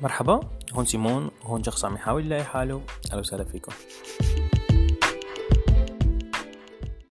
مرحبا. هون سيمون وهون شخص عم يحاول يلاقي حاله. أهلا وسهلا فيكم.